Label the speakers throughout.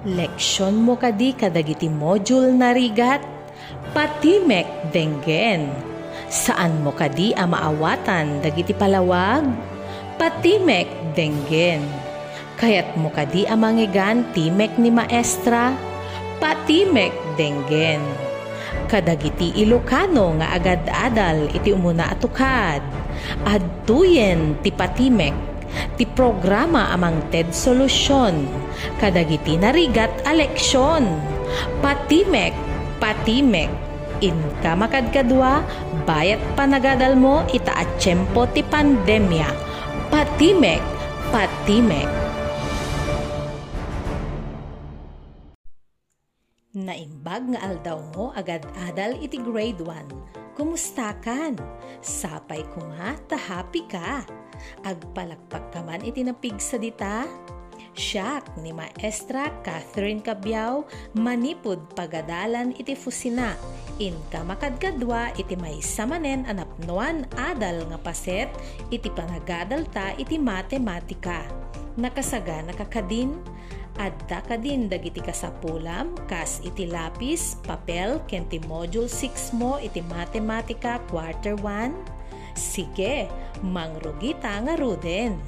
Speaker 1: Leksyon mo kadi kadagiti module na rigat, patimek denggen. Saan mo kadi a maawatan dagiti palawag? Patimek denggen. Kayat mo kadi a mangigan timek ni maestra? Patimek denggen. Kadagiti Ilocano nga agad-adal iti umuna atukad. Adtuyen ti patimek ti programa amang TED Solusyon, kadagiti narigat aleksyon, patimek, patimek, inka makadkadwa, bayat panagadal mo itaatsyempo ti pandemya, patimek, patimek. Naimbag nga aldaw mo agad adal iti grade 1. Kumusta kan? Sapay ko nga, tahapi ka. Agpalakpak ka man iti napig sa dita? Siyak ni Maestra Catherine Cabiao manipod pagadalan iti fusina. Inka makadkadwa iti may samanen anapnuan adal nga paset iti panagadal ta iti matematika. Nakasaga nakakadin adda kadin dagiti kasapulam kas iti lapis, papel ken ti module 6 mo iti matematika quarter 1 Sige, mangrugita nga ruden.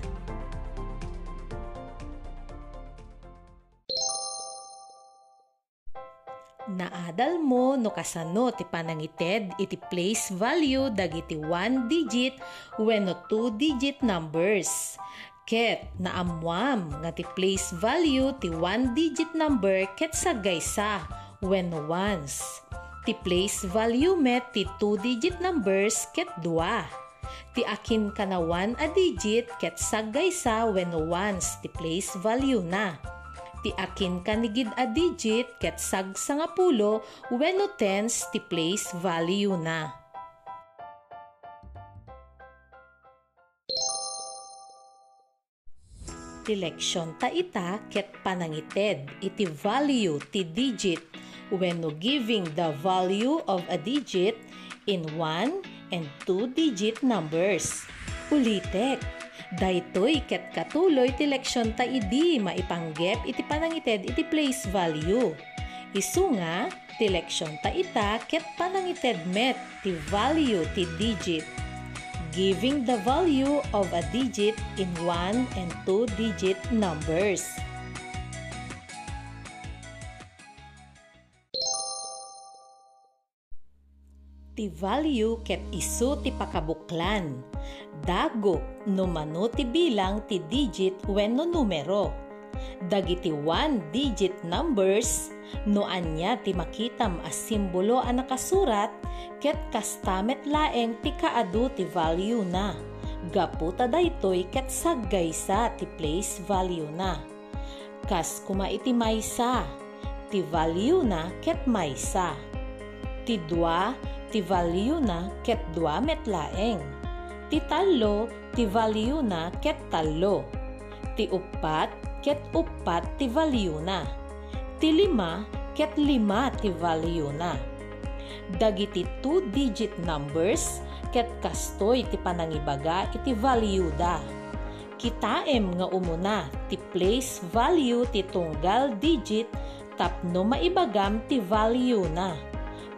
Speaker 1: Naadal mo no kasano ti panangited iti place value dagiti 1 digit wenno 2 digit numbers. Ket naamwam nga ti place value ti 1 digit number ket sagaysa wenno ones Ti place value met ti two digit numbers ket dua. Ti akin kanawan a digit ket sagay sa when once ti place value na. Ti akin kanigid a digit ket sag nga pulo when no tens ti place value na. Ti leksyon ta ita ket panangited iti value ti digit when giving the value of a digit in 1 and 2 digit numbers. Ulitek, daytoy ket katuloy ti leksyon ta idi maipanggep iti panangited iti place value. Isu nga ti leksyon ta ita ket panangited met ti value ti digit. Giving the value of a digit in 1 and 2 digit numbers. ti value ket isu ti pakabuklan. Dago no mano ti bilang ti digit wenno numero. Dagiti one digit numbers no anya ti makitam as simbolo a nakasurat ket kastamet laeng ti kaadu ti value na. Gaputa daytoy ket saggaysa ti place value na. Kas kuma iti maysa, ti value na ket maysa. Ti dua ti value na ket dua met laeng. Ti talo ti value na ket talo. Ti upat ket upat ti value na. Ti lima ket lima ti value na. Dagiti two digit numbers ket kastoy ti panangibaga iti value da. Kitaem nga umuna ti place value ti tunggal digit tapno maibagam ti value na.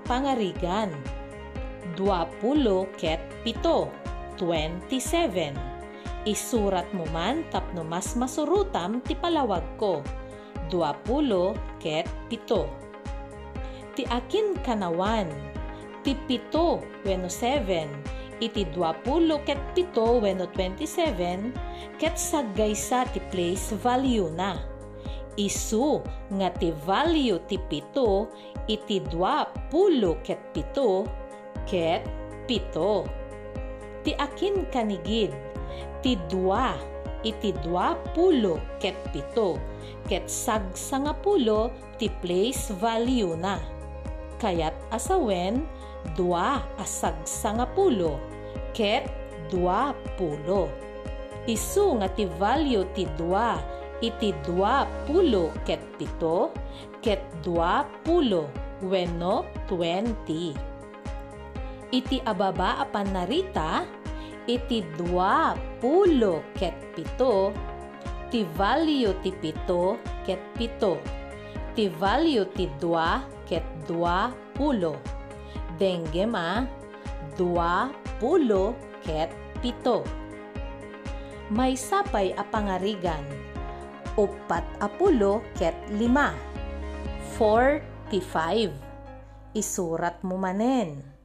Speaker 1: Pangarigan Duapulo ket pito, 27. Isurat mo man tapno mas masurutam ti palawag ko. Duapulo ket pito. Ti akin kanawan, ti pito weno 7, iti duapulo ket pito weno 27, ket saggaysa ti place value na. Isu nga ti value ti pito iti duapulo ket pito ket pito. Ti akin kanigid, ti dua, iti dua pulo ket pito, ket sagsa nga pulo ti place value na. Kayat asawen, dua asagsa nga pulo, ket dua pulo. Isu nga ti value ti dua, iti dua pulo ket pito, ket dua pulo, wenno 20 iti ababa apan narita, iti dua pulo ket pito, ti value ti pito ket pito. Ti value ti dua ket dua pulo. Dengge ma dua pulo ket pito. May sapay a pangarigan. Upat a pulo ket lima. 45. Isurat mo manen.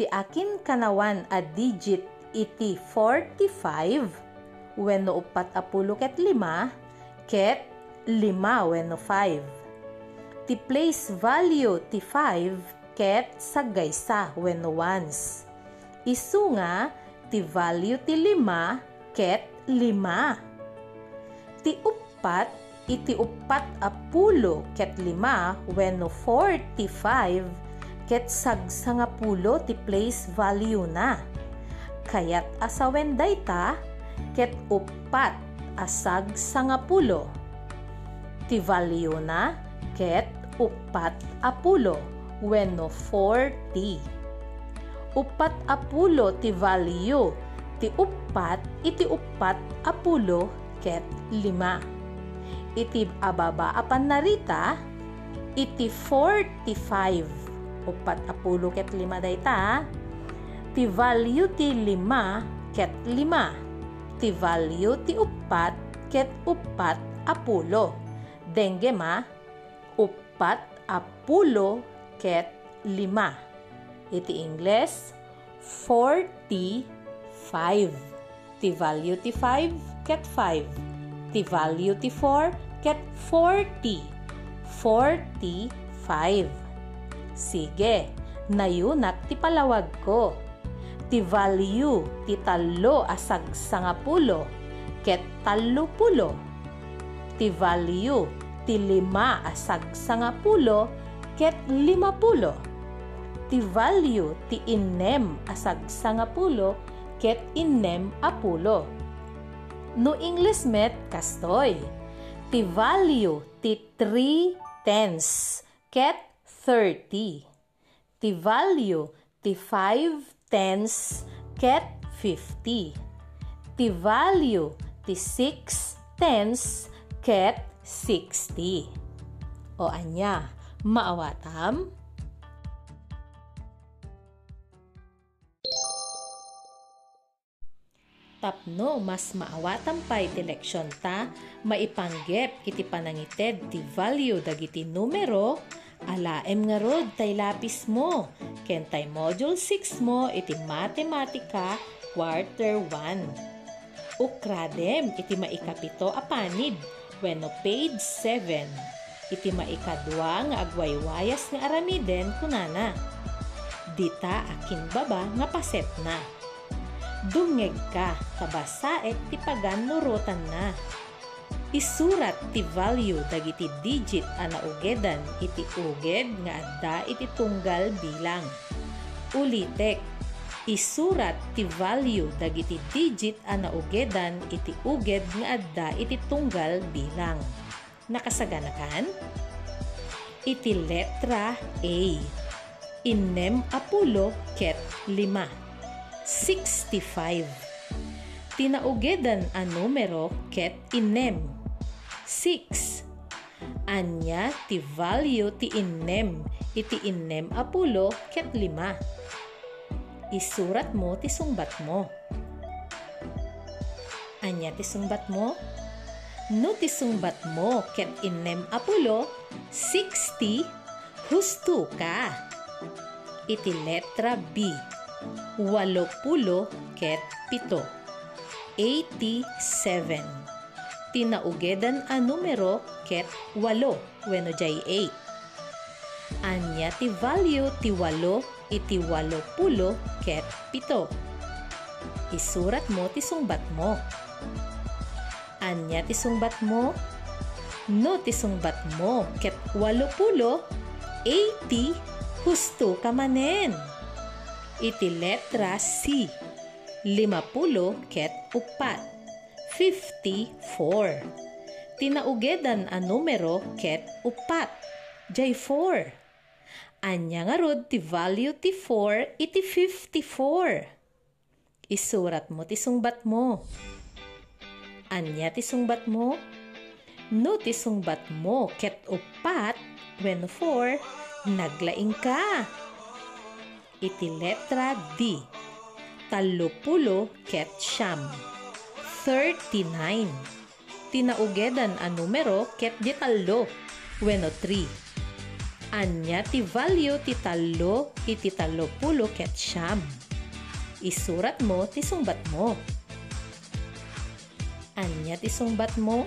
Speaker 1: Ti akin kanawan a digit iti 45 wenno upat a pulo ket lima ket lima wenno 5. Ti place value ti 5 ket sagaysa wenno ones. Isu nga ti value ti lima ket lima. Ti upat iti upat a pulo ket lima wenno 45 ket sagsanga pulo ti place value na. Kayat asawen dayta ket upat asag sangapulo. Ti value na ket upat apulo wenno 40. Upat apulo ti value ti upat iti upat apulo ket lima. Iti ababa apan narita iti 45 upat apulo ket lima dayta ti value ti lima ket lima. Ti value ti upat ket upat apulo. Dengge ma, upat apulo ket lima. Iti Ingles, 45. Ti value ti 5 ket 5. Ti value ti 4 ket 40. 45. Sige, nayunak ti palawag ko ti value ti talo asag sangapulo ket talo pulo. Ti value ti lima asag sangapulo ket lima pulo. Ti value ti inem asag sangapulo ket inem apulo. No English met kastoy. Ti value ti 3 tenths ket 30. Ti value ti 5 tens ket 50. Ti value ti 6 tens ket 60. O anya, maawatam? Tapno, mas maawatam pa iti leksyon ta, maipanggep iti panangited ti value dagiti numero Alaem nga rod tay lapis mo. Ken tay module 6 mo iti matematika quarter 1. Ukradem iti maikapito apanid wenno page 7. Iti maikadwa nga agwaywayas nga aramiden kunana. Dita akin baba nga paset na. Dungeg ka, kabasaet ti pagan na isurat ti value dagiti digit ana ugedan iti uged nga adda iti tunggal bilang. Ulitek, isurat ti value dagiti digit ana ugedan iti uged nga adda iti tunggal bilang. Nakasaganakan? Iti letra A. Inem apulo ket lima. 65. Tinaugedan a numero ket inem 6. Anya ti value ti innem iti innem apulo ket lima. Isurat mo ti sungbat mo. Anya ti sungbat mo? No ti sungbat mo ket innem apulo 60 husto ka. Iti letra B. Walo pulo ket pito. 87 tinaugedan a numero ket walo wenno jay 8. Anya ti value ti walo iti walo pulo ket pito. Isurat mo ti sungbat mo. Anya ti sungbat mo? No ti sungbat mo ket walo pulo 80 husto ka manen. Iti letra C. Lima pulo ket upat 54. Tinaugedan a numero ket upat. Jay 4. Anya nga rod ti value ti 4 iti 54. Isurat mo ti sungbat mo. Anya ti sungbat mo? Notice bat mo ket upat when for naglaing ka. Iti letra D. Talupulo ket siyam. 39. Tinaugedan a numero ket di talo wenno 3. Anya ti value ti talo iti talupulo ket siyam. Isurat mo ti sumbat mo. Anya ti sumbat mo?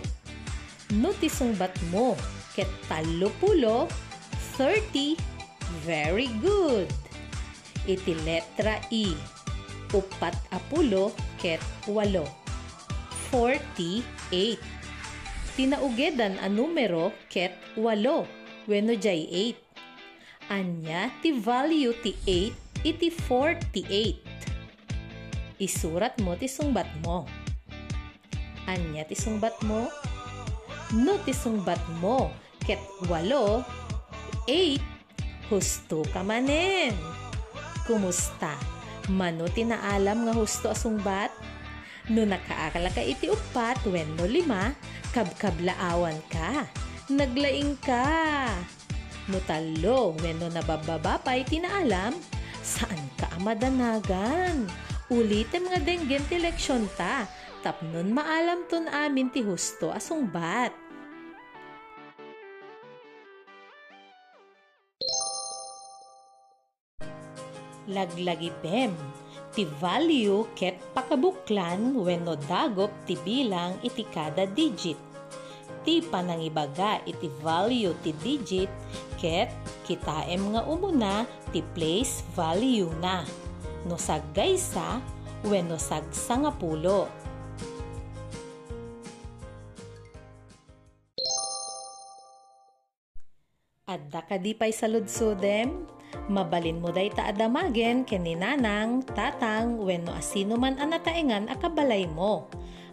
Speaker 1: No ti sumbat mo ket talupulo 30. Very good. Iti letra E. Upat apulo ket walo. 48. Tinaugedan a numero ket walo. Wenno jay 8. Anya ti value ti 8 iti 48. Isurat mo ti sungbat mo. Anya ti sungbat mo? No ti sungbat mo ket walo 8. Husto ka manen. Kumusta? Mano tinaalam nga husto asungbat? No nakaakala ka iti upat wenno lima, kabkablaawan ka. Naglaing ka. No talo wenno nabababa pa iti naalam, saan ka amadanagan? Ulitin nga denggen ti leksyon ta, tapnon maalam ton amin ti husto asungbat. laglagipem. Ti value ket pakabuklan wenno dagop ti bilang iti kada digit. Ti panangibaga iti value ti digit ket kitaem nga umuna ti place value na. No saggaysa wenno sagsangapulo. Adda kadipay sa ludsudem? Mabalin mo day ta adamagen keninanang, tatang, wenno asino man anataengan akabalay mo.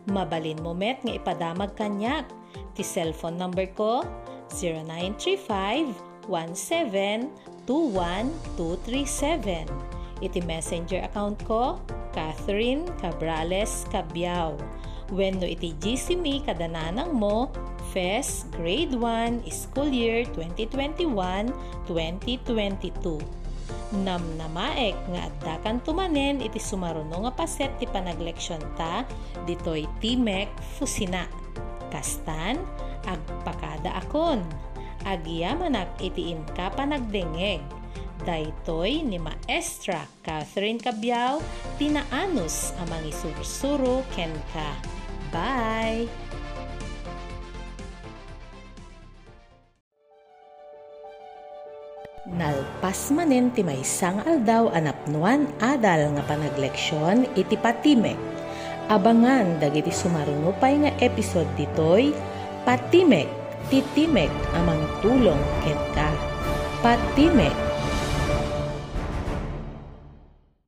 Speaker 1: Mabalin mo met nga ipadamag kanyak. Ti cellphone number ko 0935-1721-237. Iti messenger account ko Catherine Cabrales Cabiao. Wenno iti GCME kadananang mo FES Grade 1 School Year 2021-2022. Nam namaek nga addakan tumanen iti sumaruno nga paset ti panagleksyon ta ditoy Timek Fusina. Kastan agpakada akon. Agiyamanak iti inka panagdengeg. Daytoy ni Maestra Catherine Cabiao tinaanus amang isursuro ken ka. Bye! Nalpas manen ti may sang aldaw anapnuan adal nga panagleksyon iti patimek. Abangan dagiti sumarunupay nga episode ditoy Patimek, titimek amang tulong ket ka. Patimek